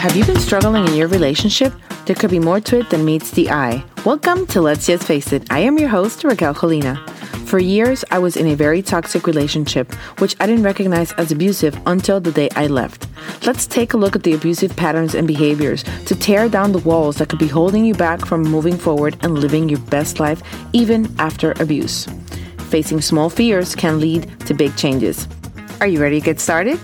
Have you been struggling in your relationship? There could be more to it than meets the eye. Welcome to Let's Just Face It. I am your host, Raquel Colina. For years, I was in a very toxic relationship, which I didn't recognize as abusive until the day I left. Let's take a look at the abusive patterns and behaviors to tear down the walls that could be holding you back from moving forward and living your best life even after abuse. Facing small fears can lead to big changes. Are you ready to get started?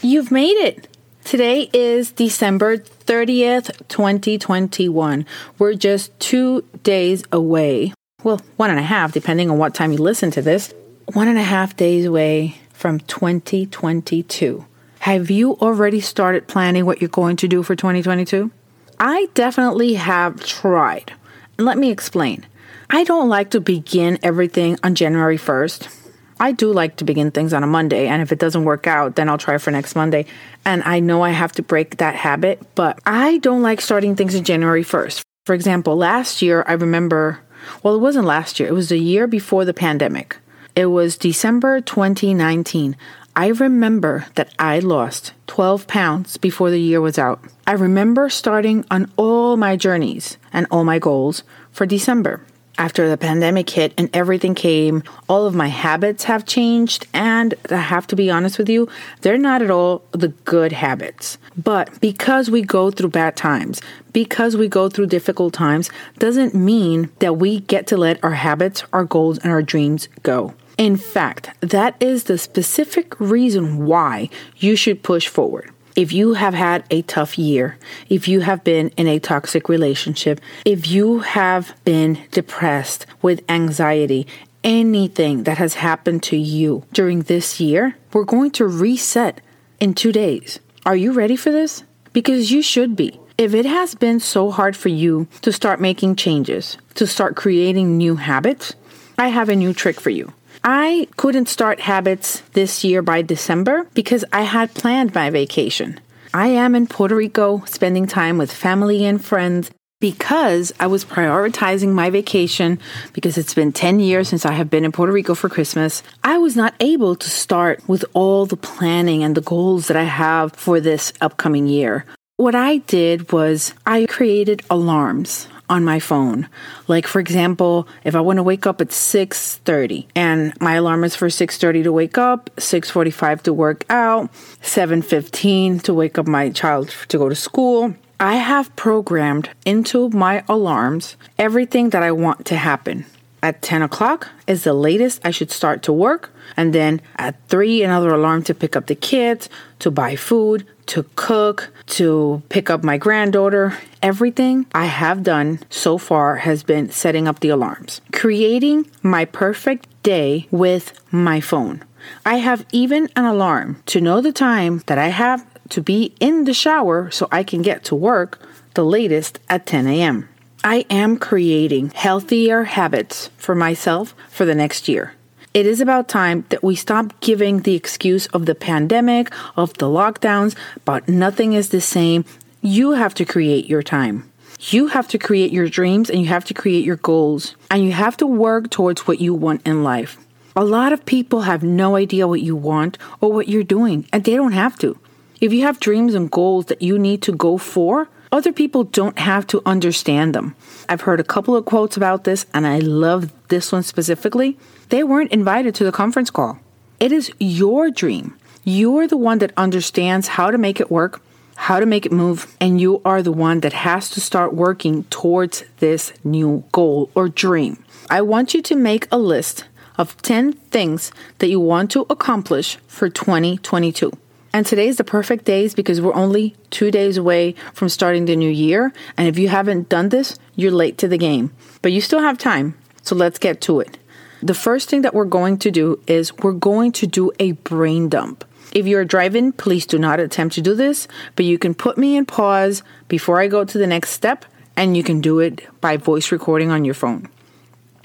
You've made it. Today is December 30th, 2021. We're just two days away. Well, one and a half, depending on what time you listen to this. One and a half days away from 2022. Have you already started planning what you're going to do for 2022? I definitely have tried. Let me explain. I don't like to begin everything on January 1st. I do like to begin things on a Monday, and if it doesn't work out, then I'll try for next Monday. And I know I have to break that habit, but I don't like starting things in January 1st. For example, last year, I remember, well, it wasn't last year, it was the year before the pandemic. It was December 2019. I remember that I lost 12 pounds before the year was out. I remember starting on all my journeys and all my goals for December after the pandemic hit and everything came, all of my habits have changed. And I have to be honest with you, they're not at all the good habits. But because we go through bad times, because we go through difficult times, doesn't mean that we get to let our habits, our goals, and our dreams go. In fact, that is the specific reason why you should push forward. If you have had a tough year, if you have been in a toxic relationship, if you have been depressed with anxiety, anything that has happened to you during this year, we're going to reset in two days. Are you ready for this? Because you should be. If it has been so hard for you to start making changes, to start creating new habits, I have a new trick for you. I couldn't start habits this year by December because I had planned my vacation. I am in Puerto Rico spending time with family and friends because I was prioritizing my vacation because it's been 10 years since I have been in Puerto Rico for Christmas. I was not able to start with all the planning and the goals that I have for this upcoming year. What I did was I created alarms on my phone. Like for example, if I want to wake up at 6:30 and my alarm is for 6:30 to wake up, 6:45 to work out, 7:15 to wake up my child to go to school, I have programmed into my alarms everything that I want to happen. At 10 o'clock is the latest I should start to work. And then at 3, another alarm to pick up the kids, to buy food, to cook, to pick up my granddaughter. Everything I have done so far has been setting up the alarms, creating my perfect day with my phone. I have even an alarm to know the time that I have to be in the shower so I can get to work the latest at 10 a.m. I am creating healthier habits for myself for the next year. It is about time that we stop giving the excuse of the pandemic, of the lockdowns, but nothing is the same. You have to create your time. You have to create your dreams and you have to create your goals. And you have to work towards what you want in life. A lot of people have no idea what you want or what you're doing, and they don't have to. If you have dreams and goals that you need to go for, other people don't have to understand them. I've heard a couple of quotes about this, and I love this one specifically. They weren't invited to the conference call. It is your dream. You're the one that understands how to make it work, how to make it move, and you are the one that has to start working towards this new goal or dream. I want you to make a list of 10 things that you want to accomplish for 2022. And today is the perfect days because we're only two days away from starting the new year. And if you haven't done this, you're late to the game. But you still have time. So let's get to it. The first thing that we're going to do is we're going to do a brain dump. If you're driving, please do not attempt to do this, but you can put me in pause before I go to the next step, and you can do it by voice recording on your phone.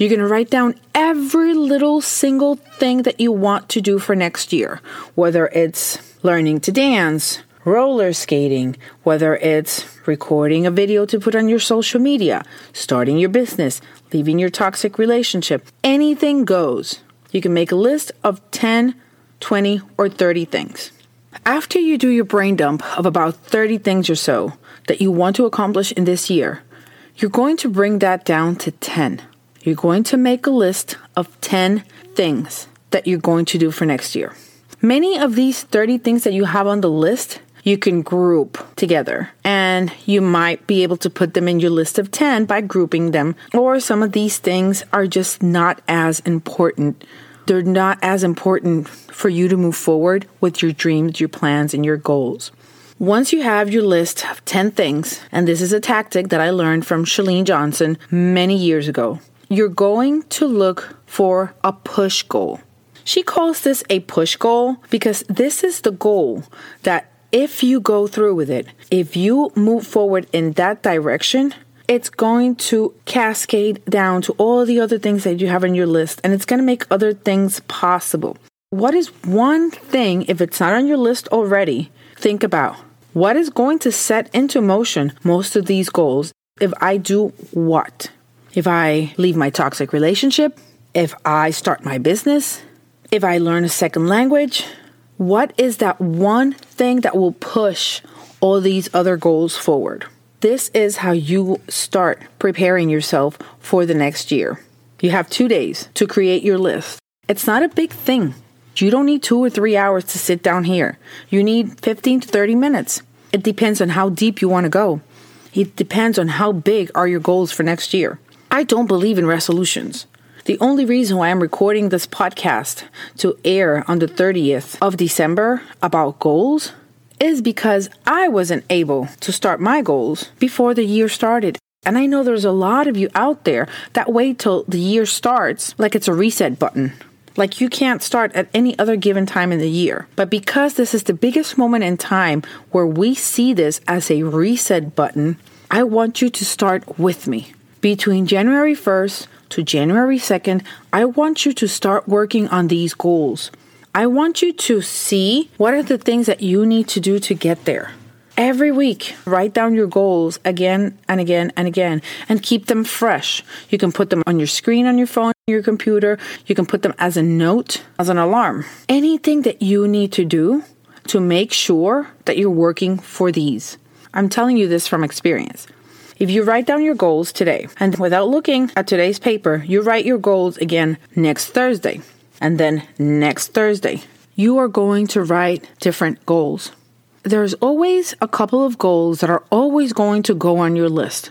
You're going to write down every little single thing that you want to do for next year, whether it's learning to dance, roller skating, whether it's recording a video to put on your social media, starting your business, leaving your toxic relationship, anything goes. You can make a list of 10, 20, or 30 things. After you do your brain dump of about 30 things or so that you want to accomplish in this year, you're going to bring that down to 10. You're going to make a list of 10 things that you're going to do for next year. Many of these 30 things that you have on the list, you can group together and you might be able to put them in your list of 10 by grouping them. Or some of these things are just not as important. They're not as important for you to move forward with your dreams, your plans, and your goals. Once you have your list of 10 things, and this is a tactic that I learned from Chalene Johnson many years ago, you're going to look for a push goal. She calls this a push goal because this is the goal that if you go through with it, if you move forward in that direction, it's going to cascade down to all the other things that you have on your list and it's going to make other things possible. What is one thing, if it's not on your list already, think about? What is going to set into motion most of these goals if I do what? If I leave my toxic relationship, if I start my business, if I learn a second language, what is that one thing that will push all these other goals forward? This is how you start preparing yourself for the next year. You have two days to create your list. It's not a big thing. You don't need two or three hours to sit down here. You need 15 to 30 minutes. It depends on how deep you want to go. It depends on how big are your goals for next year. I don't believe in resolutions. The only reason why I'm recording this podcast to air on the 30th of December about goals is because I wasn't able to start my goals before the year started. And I know there's a lot of you out there that wait till the year starts like it's a reset button. Like you can't start at any other given time in the year. But because this is the biggest moment in time where we see this as a reset button, I want you to start with me. Between January 1st to January 2nd, I want you to start working on these goals. I want you to see what are the things that you need to do to get there. Every week, write down your goals again and again and again and keep them fresh. You can put them on your screen on your phone, your computer. You can put them as a note, as an alarm. Anything that you need to do to make sure that you're working for these. I'm telling you this from experience. If you write down your goals today and without looking at today's paper, you write your goals again next Thursday and then next Thursday, you are going to write different goals. There's always a couple of goals that are always going to go on your list.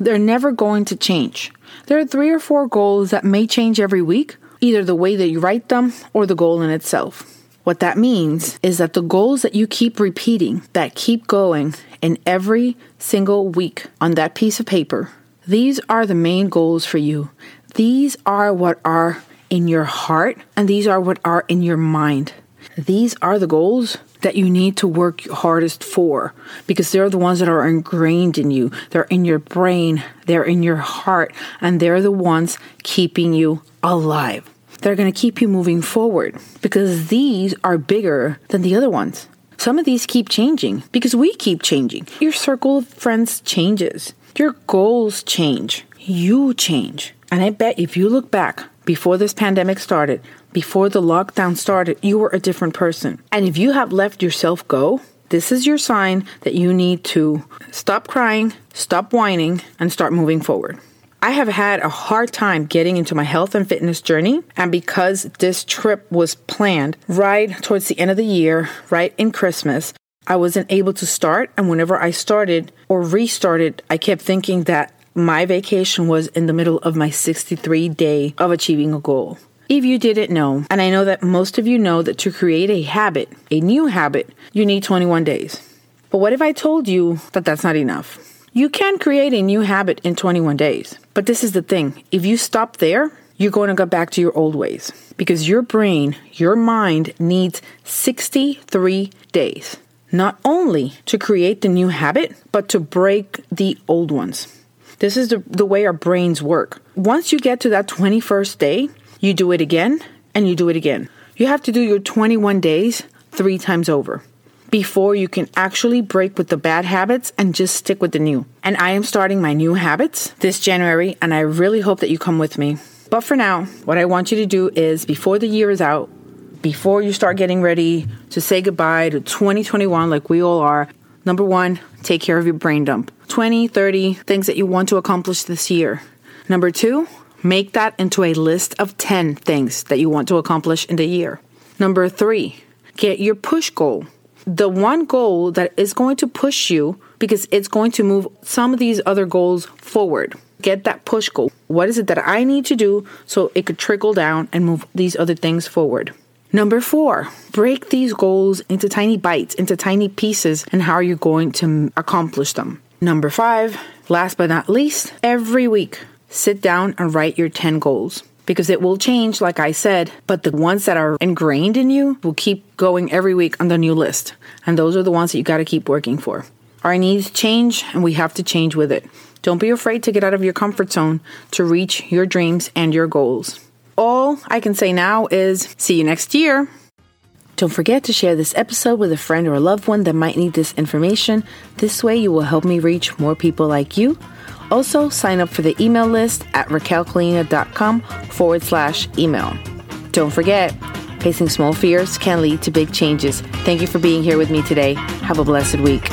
They're never going to change. There are three or four goals that may change every week, either the way that you write them or the goal in itself. What that means is that the goals that you keep repeating, that keep going in every single week on that piece of paper, these are the main goals for you. These are what are in your heart, and these are what are in your mind. These are the goals that you need to work hardest for because they're the ones that are ingrained in you. They're in your brain, they're in your heart, and they're the ones keeping you alive. They're going to keep you moving forward because these are bigger than the other ones. Some of these keep changing because we keep changing. Your circle of friends changes, your goals change, you change. And I bet if you look back before this pandemic started, before the lockdown started, you were a different person. And if you have let yourself go, this is your sign that you need to stop crying, stop whining, and start moving forward. I have had a hard time getting into my health and fitness journey, and because this trip was planned right towards the end of the year, right in Christmas, I wasn't able to start. And whenever I started or restarted, I kept thinking that my vacation was in the middle of my 63 day of achieving a goal. If you didn't know, and I know that most of you know that to create a habit, a new habit, you need 21 days. But what if I told you that that's not enough? You can create a new habit in 21 days. But this is the thing if you stop there, you're going to go back to your old ways because your brain, your mind needs 63 days, not only to create the new habit, but to break the old ones. This is the, the way our brains work. Once you get to that 21st day, you do it again and you do it again. You have to do your 21 days three times over before you can actually break with the bad habits and just stick with the new. And I am starting my new habits this January, and I really hope that you come with me. But for now, what I want you to do is before the year is out, before you start getting ready to say goodbye to 2021 like we all are, number one, take care of your brain dump. 20, 30 things that you want to accomplish this year. Number two, make that into a list of 10 things that you want to accomplish in the year. Number three, get your push goal. The one goal that is going to push you because it's going to move some of these other goals forward. Get that push goal. What is it that I need to do so it could trickle down and move these other things forward? Number four, break these goals into tiny bites, into tiny pieces, and how are you're going to accomplish them. Number five, last but not least, every week, sit down and write your 10 goals because it will change, like I said, but the ones that are ingrained in you will keep going every week on the new list. And those are the ones that you got to keep working for. Our needs change and we have to change with it. Don't be afraid to get out of your comfort zone to reach your dreams and your goals. All I can say now is see you next year. Don't forget to share this episode with a friend or a loved one that might need this information. This way, you will help me reach more people like you. Also, sign up for the email list at raquelcolina.com forward slash email. Don't forget, facing small fears can lead to big changes. Thank you for being here with me today. Have a blessed week.